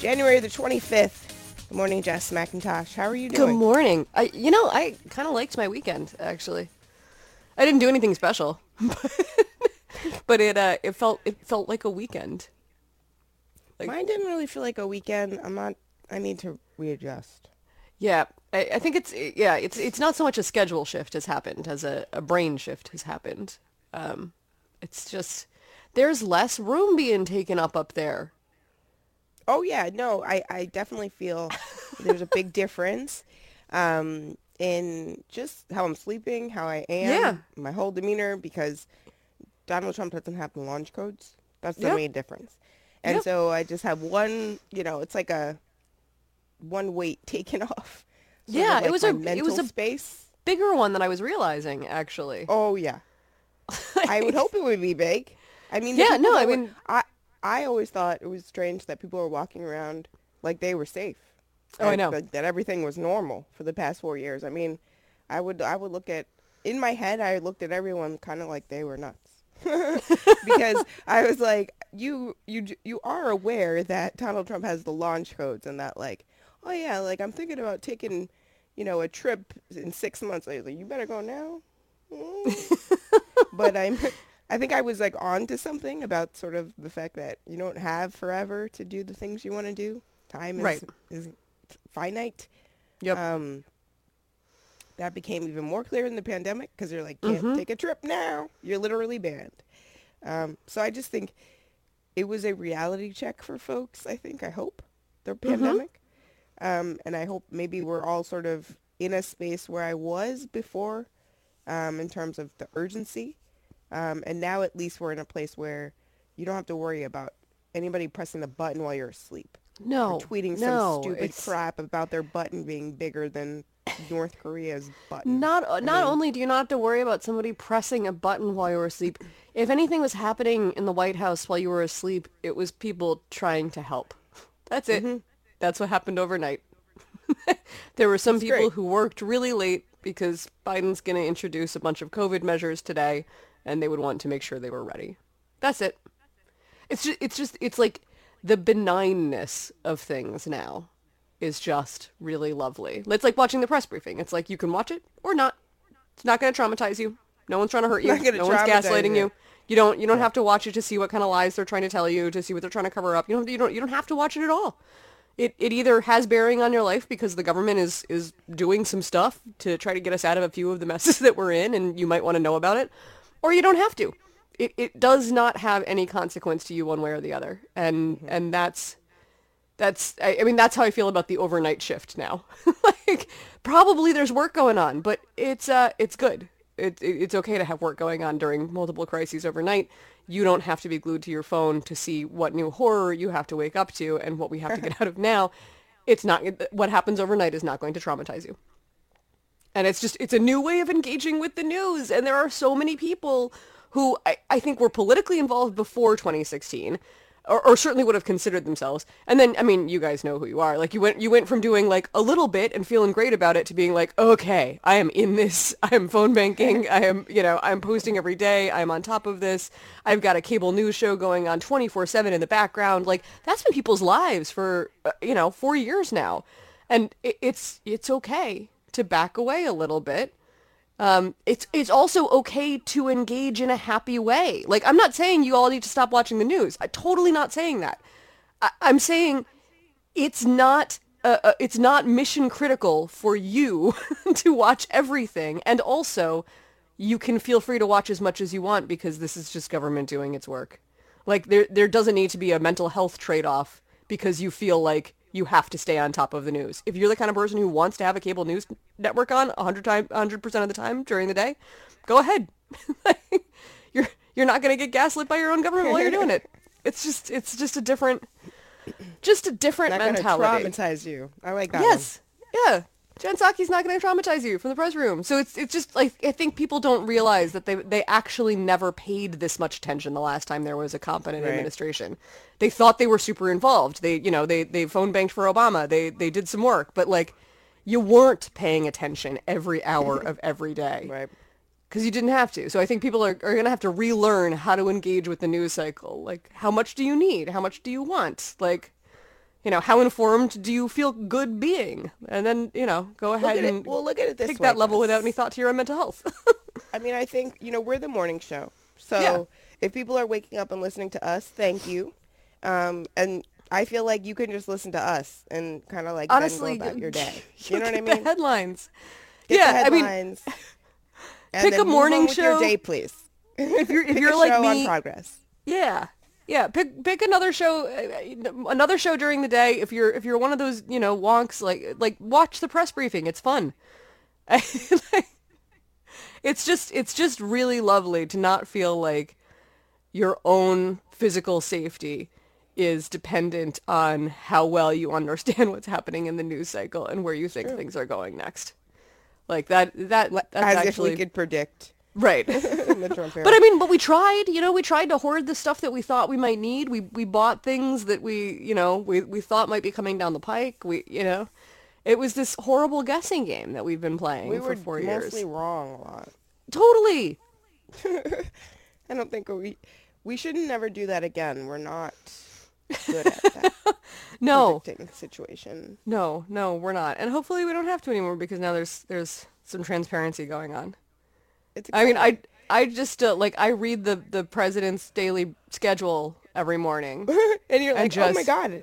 January the 25th. Good morning, Jess McIntosh. How are you doing? Good morning. I, you know, I kind of liked my weekend actually. I didn't do anything special, but it uh, it felt it felt like a weekend. Like, Mine didn't really feel like a weekend. I'm not. I need to readjust. yeah, I, I think it's yeah, it's it's not so much a schedule shift has happened as a, a brain shift has happened. Um, it's just there's less room being taken up up there. Oh yeah, no, I, I definitely feel there's a big difference um, in just how I'm sleeping, how I am, Yeah. my whole demeanor, because Donald Trump doesn't have the launch codes. That's the Yeah. main difference. And Yeah. so I just have one, you know, it's like a one weight taken off. sort of Yeah, it was a- it was a- space. Bigger one than I was realizing actually. Oh yeah, I would hope it would be big. I mean, Yeah, no, I were- mean- I I always thought it was strange that people were walking around like they were safe. Oh, I know. That, that everything was normal for the past four years. I mean, I would I would look at in my head I looked at everyone kind of like they were nuts because I was like, you you you are aware that Donald Trump has the launch codes and that like, oh yeah, like I'm thinking about taking, you know, a trip in six months. I was like, you better go now. Mm. but I'm I think I was like on to something about sort of the fact that you don't have forever to do the things you want to do. Time is Right. is finite. Yep. Um, that became even more clear in the pandemic because you're like, can't Mhm. take a trip now. You're literally banned. Um, so I just think it was a reality check for folks. I think, I hope, the pandemic. Um, and I hope maybe we're all sort of in a space where I was before um, in terms of the urgency. Um, and now at least we're in a place where you don't have to worry about anybody pressing the button while you're asleep no, or tweeting no, some stupid it's- crap about their button being bigger than North Korea's button. Not not mean- only do you not have to worry about somebody pressing a button while you were asleep. If anything was happening in the White House while you were asleep, it was people trying to help. That's it. Mm-hmm. That's what happened overnight. there were some people great. who worked really late because Biden's going to introduce a bunch of COVID measures today, and they would want to make sure they were ready. That's it. It's just it's just it's like the benignness of things now is just really lovely. It's like watching the press briefing. It's like you can watch it or not. It's not going to traumatize you. No one's trying to hurt you. No one's gaslighting you. you. You don't you don't have to watch it to see what kind of lies they're trying to tell you, to see what they're trying to cover up. You don't you don't you don't have to watch it at all. It it either has bearing on your life because the government is is doing some stuff to try to get us out of a few of the messes that we're in and you might want to know about it, or you don't have to. It it does not have any consequence to you one way or the other. And and that's that's I, I mean that's how I feel about the overnight shift now. like probably there's work going on, but it's uh it's good. It, it it's okay to have work going on during multiple crises overnight. You don't have to be glued to your phone to see what new horror you have to wake up to and what we have to get out of now. It's not what happens overnight is not going to traumatize you. And it's just, it's a new way of engaging with the news. And there are so many people who I, I think were politically involved before 2016 or, or certainly would have considered themselves. And then, I mean, you guys know who you are. Like you went, you went from doing like a little bit and feeling great about it to being like, okay, I am in this. I'm phone banking. I am, you know, I'm posting every day. I'm on top of this. I've got a cable news show going on 24 seven in the background. Like that's been people's lives for, uh, you know, four years now. And it, it's, it's okay to back away a little bit. Um, it's it's also okay to engage in a happy way. Like I'm not saying you all need to stop watching the news. I'm totally not saying that. I, I'm saying it's not uh, uh, it's not mission critical for you to watch everything, and also you can feel free to watch as much as you want because this is just government doing its work. Like there there doesn't need to be a mental health trade off because you feel like you have to stay on top of the news. If you're the kind of person who wants to have a cable news network on 100 time 100% of the time during the day, go ahead. you're you're not going to get gaslit by your own government while you're doing it. It's just it's just a different just a different Not mentality. traumatize you. Oh, I like that. Yes. Yeah. Jen Psaki's not going to traumatize you from the press room. So it's it's just like I think people don't realize that they they actually never paid this much attention the last time there was a competent Right. administration. They thought they were super involved. They you know they they phone banked for Obama. They they did some work, but like you weren't paying attention every hour of every day Right. because you didn't have to. So I think people are, are going to have to relearn how to engage with the news cycle. Like, how much do you need? How much do you want? Like, you know, how informed do you feel good being? And then, you know, go ahead and. Well, look at it this take way. that level without any thought to your own mental health. I mean, I think you know we're the morning show, so Yeah. if people are waking up and listening to us, thank you. Um, and I feel like you can just listen to us and kind of like Honestly, go about your day. you You know what I mean? headlines. Get yeah, the I mean, headlines. and pick a morning show. with your day, please. if you're if you're like me, on progress. Yeah. Yeah, pick pick another show, uh, another show during the day. If you're if you're one of those you know wonks, like like watch the press briefing. It's fun. it's just it's just really lovely to not feel like your own physical safety is dependent on how well you understand what's happening in the news cycle and where you think things are going next. Like that that that's As actually if we could predict right. in the Trump era. But I mean, but we tried, you know, we tried to hoard the stuff that we thought we might need. We we bought things that we, you know, we we thought might be coming down the pike. We, you know, it was this horrible guessing game that we've been playing we for were four mostly years. wrong a lot. Totally. I don't think we we should never do that again. We're not good at that No, situation. no, no, we're not. And hopefully we don't have to anymore because now there's there's some transparency going on. It's I mean, I. I just uh, like I read the the president's daily schedule every morning. and you're and like, oh my god,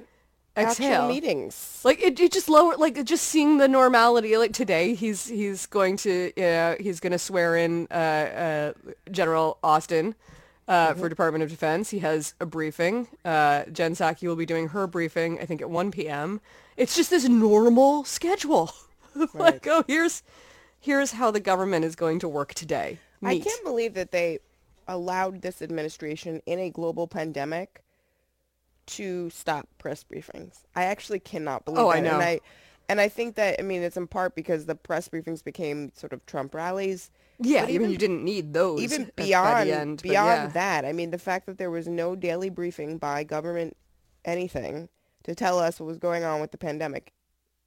actual Exhale. meetings. Like it, it just lower like just seeing the normality. Like today, he's he's going to uh, he's going to swear in uh, uh, General Austin uh, for Department of Defense. He has a briefing. Uh, Jen Psaki will be doing her briefing. I think at 1 p.m. It's just this normal schedule. like oh here's here's how the government is going to work today. I can't believe that they allowed this administration in a global pandemic to stop press briefings. I actually cannot believe Oh, that. I know. And I and I think that I mean it's in part because the press briefings became sort of Trump rallies. Yeah, But even you didn't need those Even beyond end, beyond yeah. that, I mean the fact that there was no daily briefing by government anything to tell us what was going on with the pandemic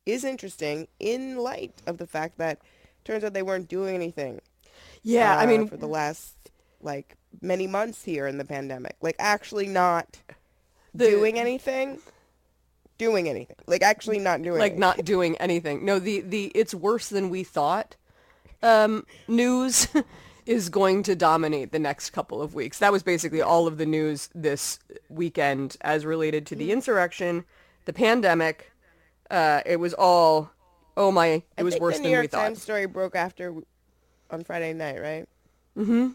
is interesting in light of the fact that turns out they weren't doing anything Yeah, I uh, mean, for the last like many months here in the pandemic, like actually not The- doing anything, doing anything, like actually not doing like anything. not doing anything. No, the the it's worse than we thought. Um, news is going to dominate the next couple of weeks. That was basically all of the news this weekend as related to the insurrection, the pandemic. Uh, it was all, oh my, it I was think worse the than New York we thought. Times story broke after on Friday night, right? Mm-hmm.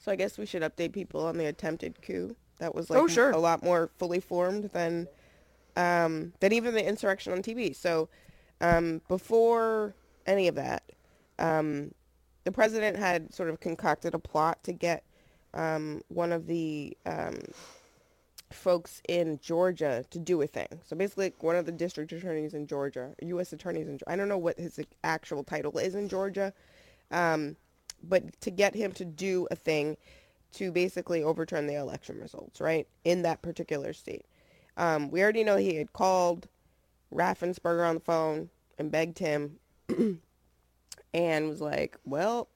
So I guess we should update people on the attempted coup. That was like Oh, sure. a lot more fully formed than um, than even the insurrection on TV. So um, before any of that, um, the president had sort of concocted a plot to get um, one of the um, folks in Georgia to do a thing. So basically, like, one of the district attorneys in Georgia, U.S. attorneys in, I don't know what his actual title is in Georgia, um, but to get him to do a thing to basically overturn the election results, right, in that particular state. Um, we already know he had called Raffensperger on the phone and begged him and was like, well,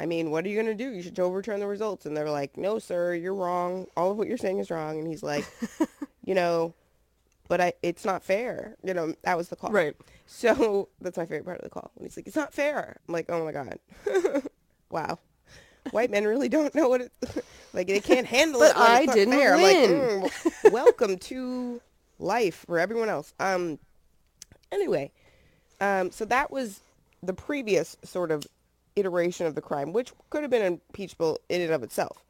I mean, what are you going to do? You should overturn the results. And they're like, no, sir, you're wrong. All of what you're saying is wrong. And he's like, you know, but I, it's not fair. You know, that was the call. Right. So that's my favorite part of the call. And he's like, it's not fair. I'm like, oh my God. wow. White men really don't know what it, like they can't handle But it. when I didn't fair. Win. like, mm, welcome to life for everyone else. Um, anyway, um, so that was the previous sort of iteration of the crime, which could have been impeachable in and of itself.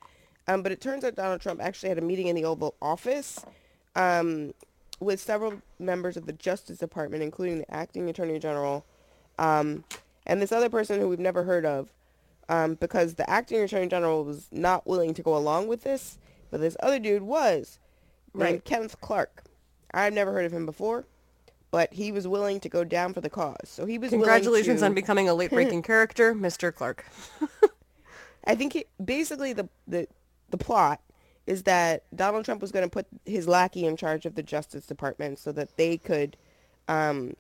Um, but it turns out Donald Trump actually had a meeting in the Oval Office um, with several members of the Justice Department, including the acting Attorney General um, and this other person who we've never heard of, um, because the acting Attorney General was not willing to go along with this, but this other dude was, named Right. Kenneth Clark. I've never heard of him before, but he was willing to go down for the cause. So he was Congratulations to- on becoming a late-breaking character, Mr. Clark. I think he, basically the, the the plot is that Donald Trump was going to put his lackey in charge of the Justice Department so that they could um,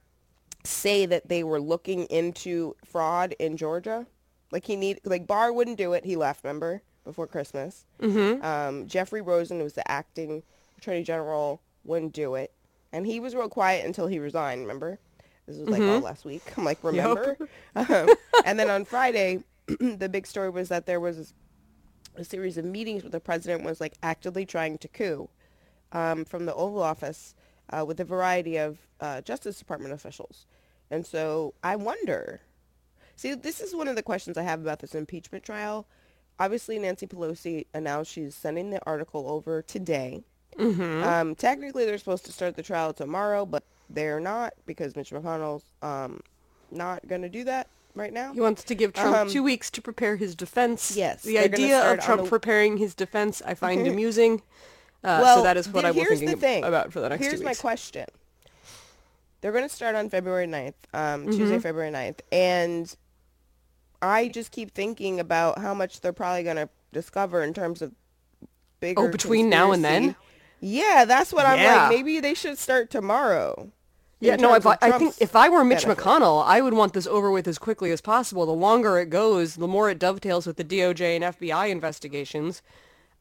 say that they were looking into fraud in Georgia. Like he need like Barr wouldn't do it. He left, remember, before Christmas. Mm-hmm. Um, Jeffrey Rosen, who was the acting attorney general, wouldn't do it, and he was real quiet until he resigned. Remember, this was like all last week. I'm like, remember? um, and then on Friday, the big story was that there was a series of meetings where the president was like actively trying to coup um, from the Oval Office uh, with a variety of uh, Justice Department officials. And so I wonder, see, this is one of the questions I have about this impeachment trial. Obviously, Nancy Pelosi announced she's sending the article over today. Um, technically, they're supposed to start the trial tomorrow, but they're not because Mitch McConnell's um, not going to do that right now. He wants to give Trump Um, two weeks to prepare his defense. Yes, The idea of Trump the- preparing his defense I find amusing. Uh, well, so that is what I was thinking thing. about for the next Here's my question. They're going to start on February 9th, um, Mm-hmm. Tuesday, February 9th. And I just keep thinking about how much they're probably going to discover in terms of bigger Oh, between now and then? Yeah, that's what I'm Yeah. like. Maybe they should start tomorrow. Yeah, no, if I, I think if I were Mitch benefit. McConnell, I would want this over with as quickly as possible. The longer it goes, the more it dovetails with the DOJ and FBI investigations.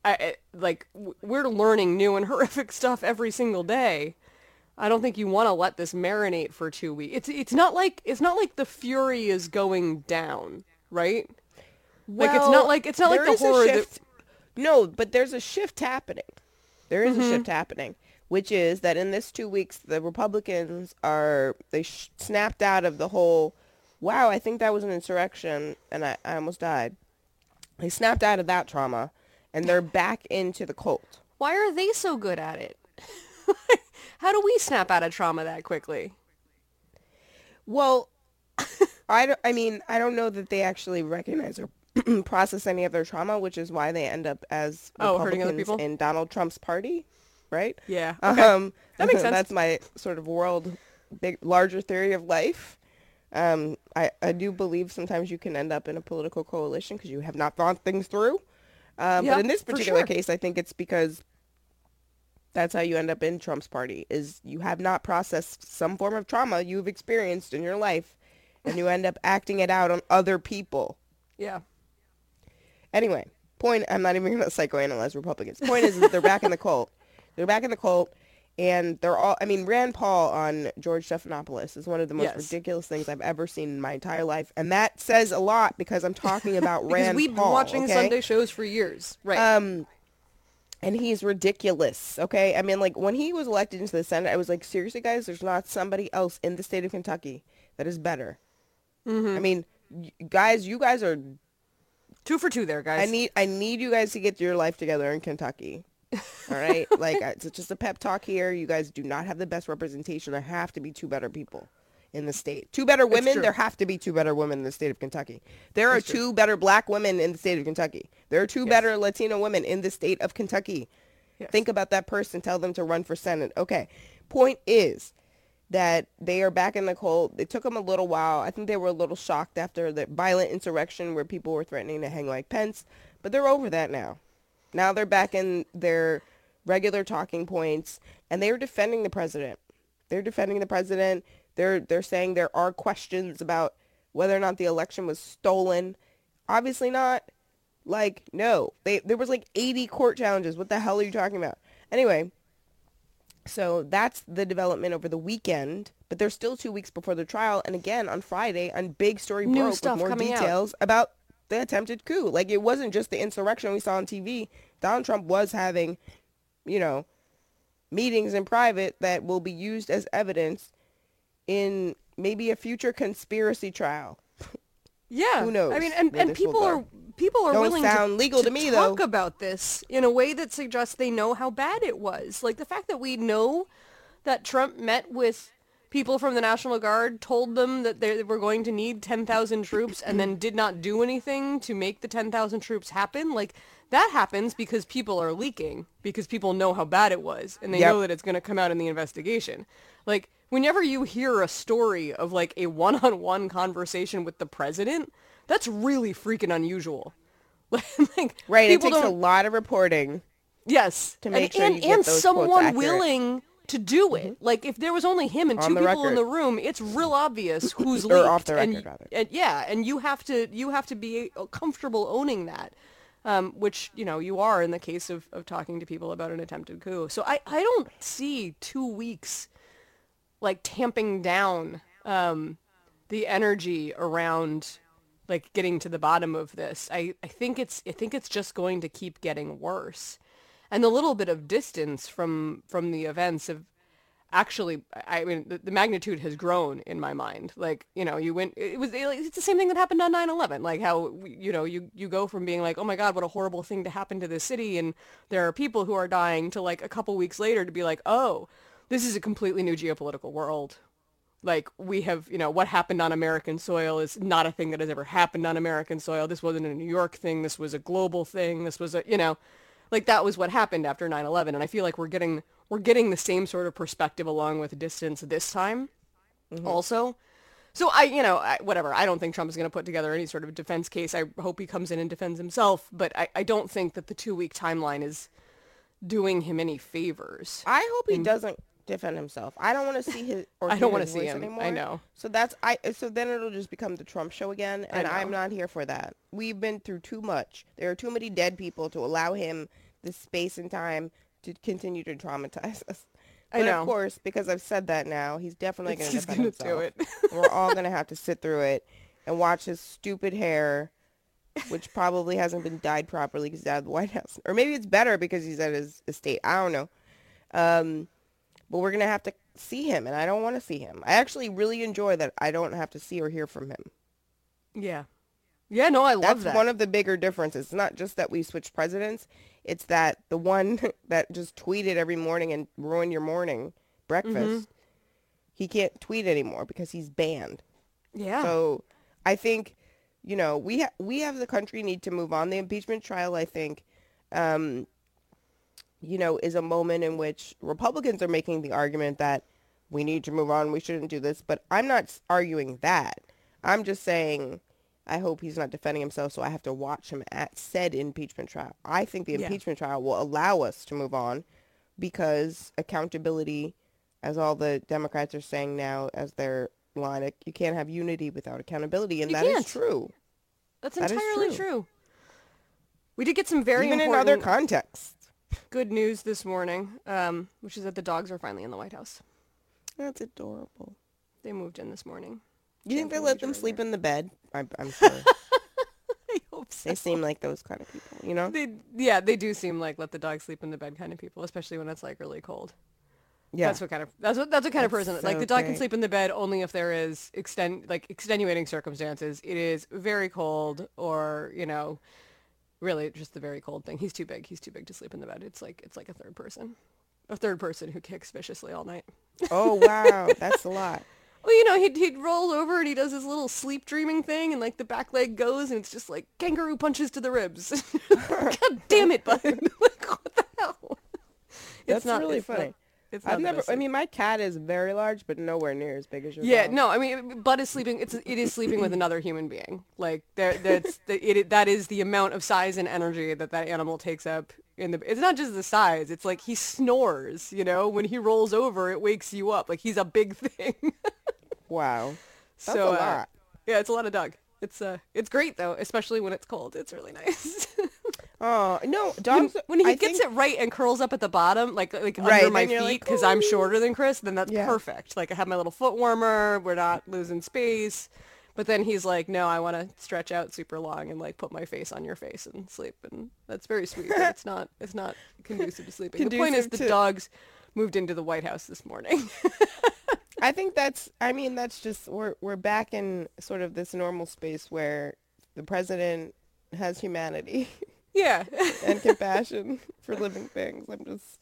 I, I- like we're learning new and horrific stuff every single day. I don't think you want to let this marinate for two weeks. It's it's not like it's not like the fury is going down, right? like it's Well, not like it's not like the horror that No, but there's a shift happening. There is Mm-hmm. a shift happening, which is that in this two weeks, the Republicans are they sh- snapped out of the whole. Wow, I think that was an insurrection, and I, I almost died. They snapped out of that trauma, and they're back into the cult. Why are they so good at it? How do we snap out of trauma that quickly? Well, I, don't, I mean, I don't know that they actually recognize or process any of their trauma, which is why they end up as Oh, Republicans hurting other people? in Donald Trump's party, right? Yeah, okay. Um, That makes sense. That's my sort of world, big, larger theory of life. Um, I, I do believe sometimes you can end up in a political coalition because you have not thought things through. Um, Yeah, but in this particular sure. case, I think it's because that's how you end up in Trump's party is you have not processed some form of trauma you've experienced in your life and you end up acting it out on other people. Yeah. Anyway, point, I'm not even going to psychoanalyze Republicans. Point is, is they're back in the cult. They're back in the cult and they're all, I mean, Rand Paul on George Stephanopoulos is one of the most Yes. ridiculous things I've ever seen in my entire life. And that says a lot because I'm talking about Because Rand we've Paul. been watching okay? Sunday shows for years. Right. Um, and he's ridiculous. Okay, I mean, like when he was elected into the Senate, I was like, seriously, guys, there's not somebody else in the state of Kentucky that is better. Mm-hmm. I mean, y- guys, you guys are. Two for two there, guys. I need, I need you guys to get your life together in Kentucky. All right, like it's just a pep talk here. You guys do not have the best representation. There have to be two better people in the state. Two better women. There have to be two better women in the state of Kentucky. There are true. two better black women in the state of Kentucky. There are two Yes. better Latino women in the state of Kentucky. Yes. Think about that person. Tell them to run for Senate. Okay. Point is that they are back in the cold. It took them a little while. I think they were a little shocked after the violent insurrection where people were threatening to hang like Pence, but they're over that now. Now they're back in their regular talking points, and they are defending the president. They're defending the president. They're they're saying there are questions about whether or not the election was stolen. Obviously not. Like no, they there was like 80 court challenges. What the hell are you talking about? Anyway, so that's the development over the weekend. But there's still two weeks before the trial, and again on Friday, on big story New broke with more coming out. details about the attempted coup. Like it wasn't just the insurrection we saw on TV. Donald Trump was having, you know, meetings in private that will be used as evidence in maybe a future conspiracy trial. yeah. who knows I mean, and, and people are people are Don't willing sound to, legal to me, talk though. about this in a way that suggests they know how bad it was. Like the fact that we know that Trump met with people from the National Guard told them that they were going to need 10,000 troops and then did not do anything to make the 10,000 troops happen. Like that happens because people are leaking, because people know how bad it was and they Yep. know that it's going to come out in the investigation. Like whenever you hear a story of like a one-on-one conversation with the president, that's really freaking unusual. like Right. It takes a lot of reporting. Yes, to make and, sure and, you get and those someone. Mm-hmm. willing to do it. Like if there was only him and On two people in the room, it's real obvious who's Or leaked. off the and, rather. and yeah, and you have to you have to be comfortable owning that. Um, which you know you are in the case of, of talking to people about an attempted coup. So I, I don't see two weeks like tamping down um, the energy around like getting to the bottom of this. I, I think it's I think it's just going to keep getting worse. And the little bit of distance from from the events have actually I mean the, the magnitude has grown in my mind. Like, you know, you went it was it's the same thing that happened on 9/11. Like how you know, you you go from being like, "Oh my god, what a horrible thing to happen to this city and there are people who are dying" to like a couple weeks later to be like, "Oh, this is a completely new geopolitical world." Like we have you know what happened on american soil is not a thing that has ever happened on american soil. This wasn't a new york thing. This was a global thing. This was a you know like that was what happened after 9-11 and i feel like we're getting we're getting the same sort of perspective along with distance this time mm-hmm. also. So i you know I, whatever. I don't think trump is going to put together any sort of defense case. I hope he comes in and defends himself but i, I don't think that the two week timeline is doing him any favors I hope he doesn't defend himself. I don't want to see his. Or I don't wanna see voice him. I know. So that's I. So then it'll just become the Trump show again, and. I'm not here for that. We've been through too much. There are too many dead people to allow him the space and time to continue to traumatize us. I know. of course, because I've said that now, he's definitely going to defend gonna do himself. it. We're all going to have to sit through it and watch his stupid hair, which probably hasn't been dyed properly because he's out of the White House. Or maybe it's better because he's at his estate. I don't know. Um, but we're going to have to see him, and I don't want to see him. I actually really enjoy that I don't have to see or hear from him. yeah yeah no i love that. That's that one of the bigger differences. It's not just that we switched presidents. It's that the one that just tweeted every morning and ruined your morning breakfast, Mm-hmm. he can't tweet anymore because he's banned. yeah So I think, you know, we ha- we have the country need to move on. The impeachment trial, I think, um, you know, is a moment in which Republicans are making the argument that we need to move on. We shouldn't do this. But I'm not arguing that. I'm just saying I hope he's not defending himself, so I have to watch him at said impeachment trial. I think the Yeah. impeachment trial will allow us to move on because accountability, as all the Democrats are saying now as their line, you can't have unity without accountability, and You that is can't. true. That's That is entirely true. true. We did get some very Even in other contexts. Good news this morning, um, which is that the dogs are finally in the White House. That's adorable. They moved in this morning. You think they let them sleep in the bed? I'm, I'm sure. I hope so. they seem like those kind of people, you know? They, yeah, they do seem like let the dog sleep in the bed kind of people, especially when it's like really cold. Yeah. That's what kind of that's what that's what kind of That's person like the dog can sleep in the bed only if there is extend like extenuating circumstances. It is very cold or you know, really just the very cold thing. He's too big. He's too big to sleep in the bed. It's like it's like a third person, a third person who kicks viciously all night. oh, wow. That's a lot. Well, you know, he'd, he'd roll over and he does his little sleep dreaming thing and like the back leg goes and it's just like kangaroo punches to the ribs. God damn it, bud. like, what the hell? That's really it's funny. Not, it's I've never, I mean, my cat is very large, but nowhere near as big as your Yeah, dog. no, I mean, Bud is sleeping. It's it is sleeping with another human being. Like there, that's the, it. That is the amount of size and energy that that animal takes up. In the, it's not just the size. It's like he snores. You know, when he rolls over, it wakes you up. Like he's a big thing. Wow. That's so a uh, lot. yeah, it's a lot of dog. It's uh, it's great though, especially when it's cold. It's really nice. Oh, no, when, dogs. when he I gets think, it right and curls up at the bottom, like like Right, under my feet, like, because I'm shorter than Chris, then that's Yeah. perfect. Like I have my little foot warmer. We're not losing space. But then he's like, no, I want to stretch out super long and like put my face on your face and sleep, and that's very sweet. But it's not it's not conducive to sleeping. the point is, Conducive the to- dogs moved into the White House this morning. I think that's, I mean, that's just, we're, we're back in sort of this normal space where the president has humanity yeah. and compassion for living things. I'm just,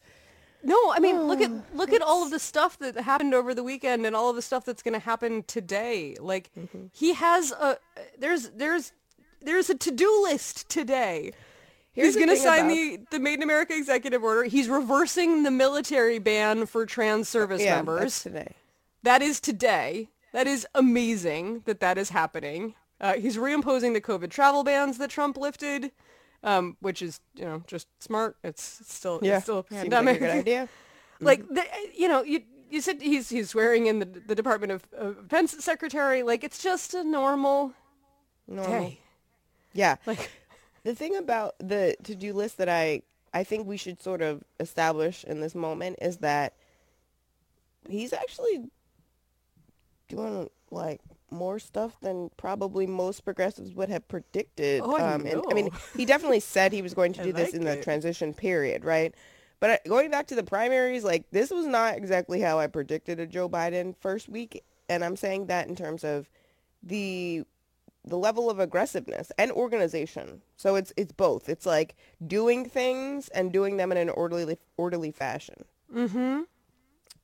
No, I mean, look at look at all of the stuff that happened over the weekend and all of the stuff that's going to happen today. Like Mm-hmm. he has a there's there's there's a to-do list today. Here's He's going to sign about- the the Made in America executive order. He's reversing the military ban for trans service yeah, members. that's today. That is today. That is amazing that that is happening. Uh, he's reimposing the COVID travel bans that Trump lifted, um, which is you know just smart. It's, it's still Yeah, it's still a seems like a pandemic. good idea. like the, you know you you said he's he's swearing in the the Department of, of Defense secretary. Like it's just a normal Normal. day. Yeah. Like The thing about the to-do list that I I think we should sort of establish in this moment is that he's actually doing like more stuff than probably most progressives would have predicted. Oh, I and I mean, he definitely said he was going to do this like in the transition period, right? But going back to the primaries, like this was not exactly how I predicted a Joe Biden first week, and I'm saying that in terms of the the level of aggressiveness and organization. So it's it's both. It's like doing things and doing them in an orderly orderly fashion. mm-hmm.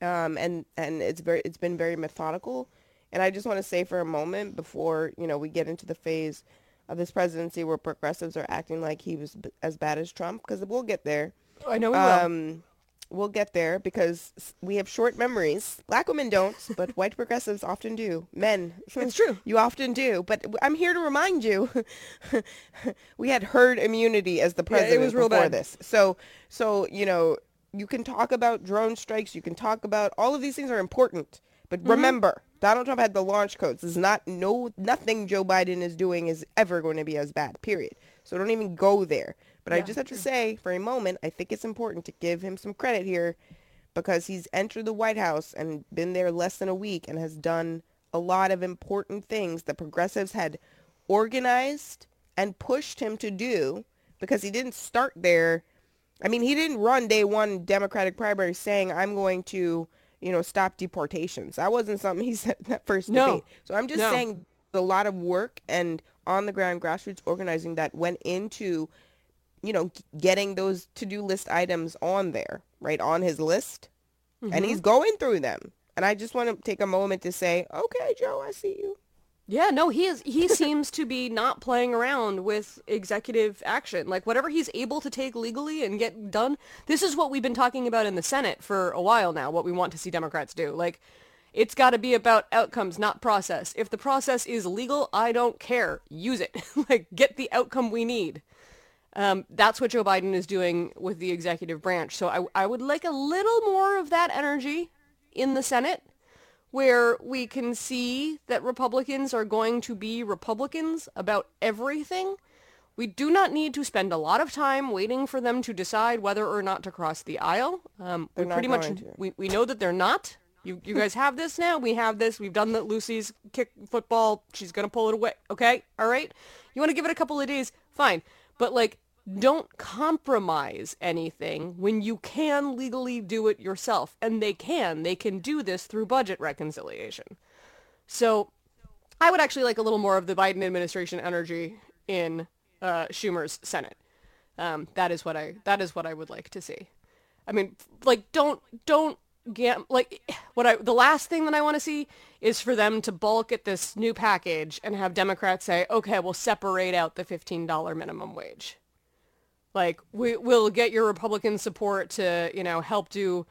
Um, and and it's very it's been very methodical. And I just want to say for a moment before you know we get into the phase of this presidency where progressives are acting like he was b- as bad as Trump, because we'll get there. I know we will. Um, we'll get there because we have short memories. Black women don't, but white progressives often do. Men, It's true. You often do. But I'm here to remind you, we had herd immunity as the Yeah, it president was before bad. this. So, so you know, you can talk about drone strikes. You can talk about all of these things are important. But Mm-hmm. remember, Donald Trump had the launch codes. This is not no nothing Joe Biden is doing is ever going to be as bad. Period. So don't even go there. But I just have to say, for a moment, I think it's important to give him some credit here because he's entered the White House and been there less than a week and has done a lot of important things that progressives had organized and pushed him to do because he didn't start there. I mean, he didn't run day one Democratic primary saying, I'm going to, you know, stop deportations. That wasn't something he said in that first No. debate. So I'm just No. saying a lot of work and on the ground grassroots organizing that went into you know, getting those to-do list items on there, right, on his list. And mm-hmm. he's going through them. And I just want to take a moment to say, okay, Joe, I see you. Yeah, no, he is. He seems to be not playing around with executive action. Like whatever he's able to take legally and get done. This is what we've been talking about in the Senate for a while now. What we want to see Democrats do. Like, it's got to be about outcomes, not process. If the process is legal, I don't care. Use it. like, get the outcome we need. Um, that's what Joe Biden is doing with the executive branch. So I, I would like a little more of that energy in the Senate where we can see that Republicans are going to be Republicans about everything. We do not need to spend a lot of time waiting for them to decide whether or not to cross the aisle. Um, we pretty much we, we know that they're not. You you guys have this now. We have this. We've done that. Lucy's kick football. She's gonna pull it away. Okay, all right. You want to give it a couple of days, fine. But like, don't compromise anything when you can legally do it yourself, and they can. They can do this through budget reconciliation. So, I would actually like a little more of the Biden administration energy in uh, Schumer's Senate. Um, that is what I that is what I would like to see. I mean, like don't don't like what I the last thing that I want to see is for them to bulk at this new package and have Democrats say, "Okay, we'll separate out the $15 minimum wage." Like we will get your Republican support to, you know, help do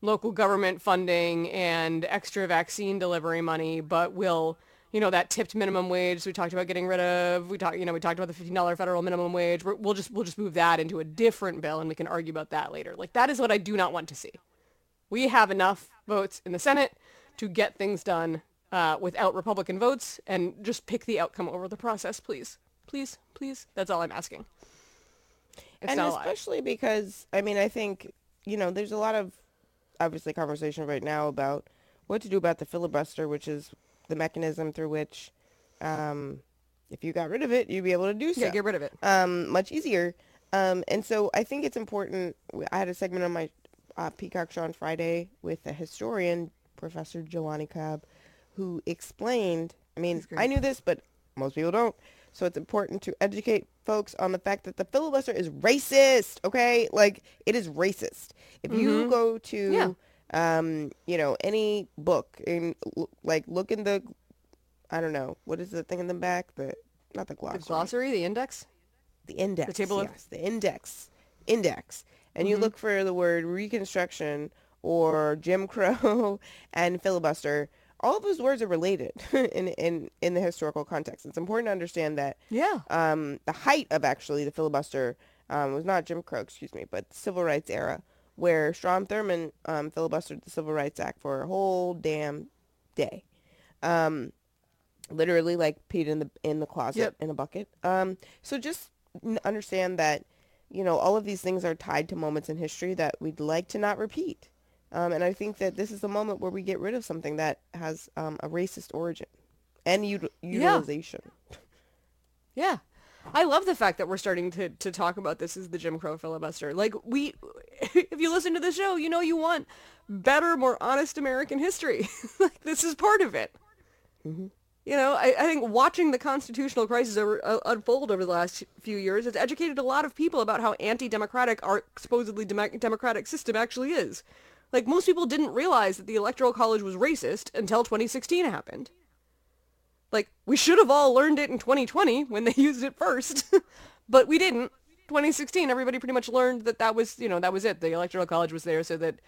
local government funding and extra vaccine delivery money, but we'll you know that tipped minimum wage we talked about getting rid of. We talked, you know, we talked about the fifteen dollar federal minimum wage. We're, we'll just we'll just move that into a different bill, and we can argue about that later. Like that is what I do not want to see. We have enough votes in the Senate to get things done uh, without Republican votes, and just pick the outcome over the process, please, please, please. That's all I'm asking. It's and not a lot. especially because, I mean, I think, you know, there's a lot of, obviously, conversation right now about what to do about the filibuster, which is the mechanism through which, um, if you got rid of it, you'd be able to do so. Yeah, get rid of it. um, much easier. Um, and so I think it's important. I had a segment on my uh, Peacock show on Friday with a historian, Professor Jelani Cobb, who explained. I mean. I knew this, but most people don't. So it's important to educate folks on the fact that the filibuster is racist. Okay, like it is racist. If you go to, Yeah. um, you know, any book and like look in the, I don't know, what is the thing in the back? The not the glossary, The glossary, the index. the index. The table of- yes, the index, index, and you look for the word Reconstruction or Jim Crow and filibuster. All of those words are related in in in the historical context. It's important to understand that Yeah. um, the height of actually the filibuster um, was not Jim Crow, excuse me, but the civil rights era, where Strom Thurmond um, filibustered the Civil Rights Act for a whole damn day, um, literally like peed in the in the closet Yep. in a bucket. Um, so just n- understand that you know all of these things are tied to moments in history that we'd like to not repeat. Um, and I think that this is the moment where we get rid of something that has um, a racist origin and ut- utilization. Yeah. I love the fact that we're starting to, to talk about this as the Jim Crow filibuster. Like we, if you listen to the show, you know you want better, more honest American history. like this is part of it. You know, I, I think watching the constitutional crisis over, uh, unfold over the last few years has educated a lot of people about how anti-democratic our supposedly dem- democratic system actually is. Like most people didn't realize that the electoral college was racist until 2016 happened. Like, we should have all learned it in 2020 when they used it first, but we didn't. 2016, everybody pretty much learned that that was, you know, that was it. The Electoral College was there so that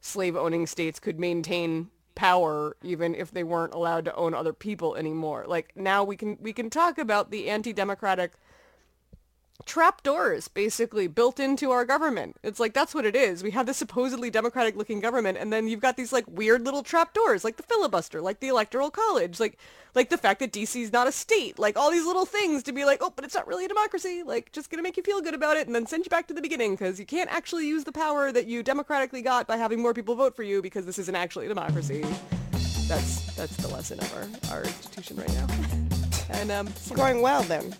slave-owning states could maintain power even if they weren't allowed to own other people anymore. Like, now we can we can talk about the anti-democratic trapdoors basically built into our government. It's like that's what it is. We have this supposedly democratic looking government and then you've got these like weird little trapdoors like the filibuster, like the electoral college, like like the fact that DC is not a state, like all these little things to be like, "Oh, but it's not really a democracy." Like just going to make you feel good about it and then send you back to the beginning because you can't actually use the power that you democratically got by having more people vote for you because this isn't actually a democracy. That's that's the lesson of our our institution right now. And um It's going well then.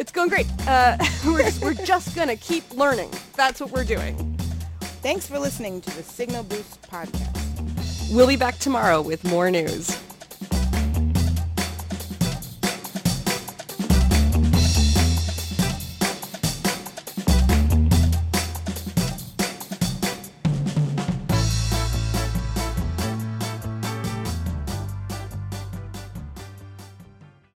It's going great. Uh, we're, just, we're just going to keep learning. That's what we're doing. Thanks for listening to the Signal Boost podcast. We'll be back tomorrow with more news.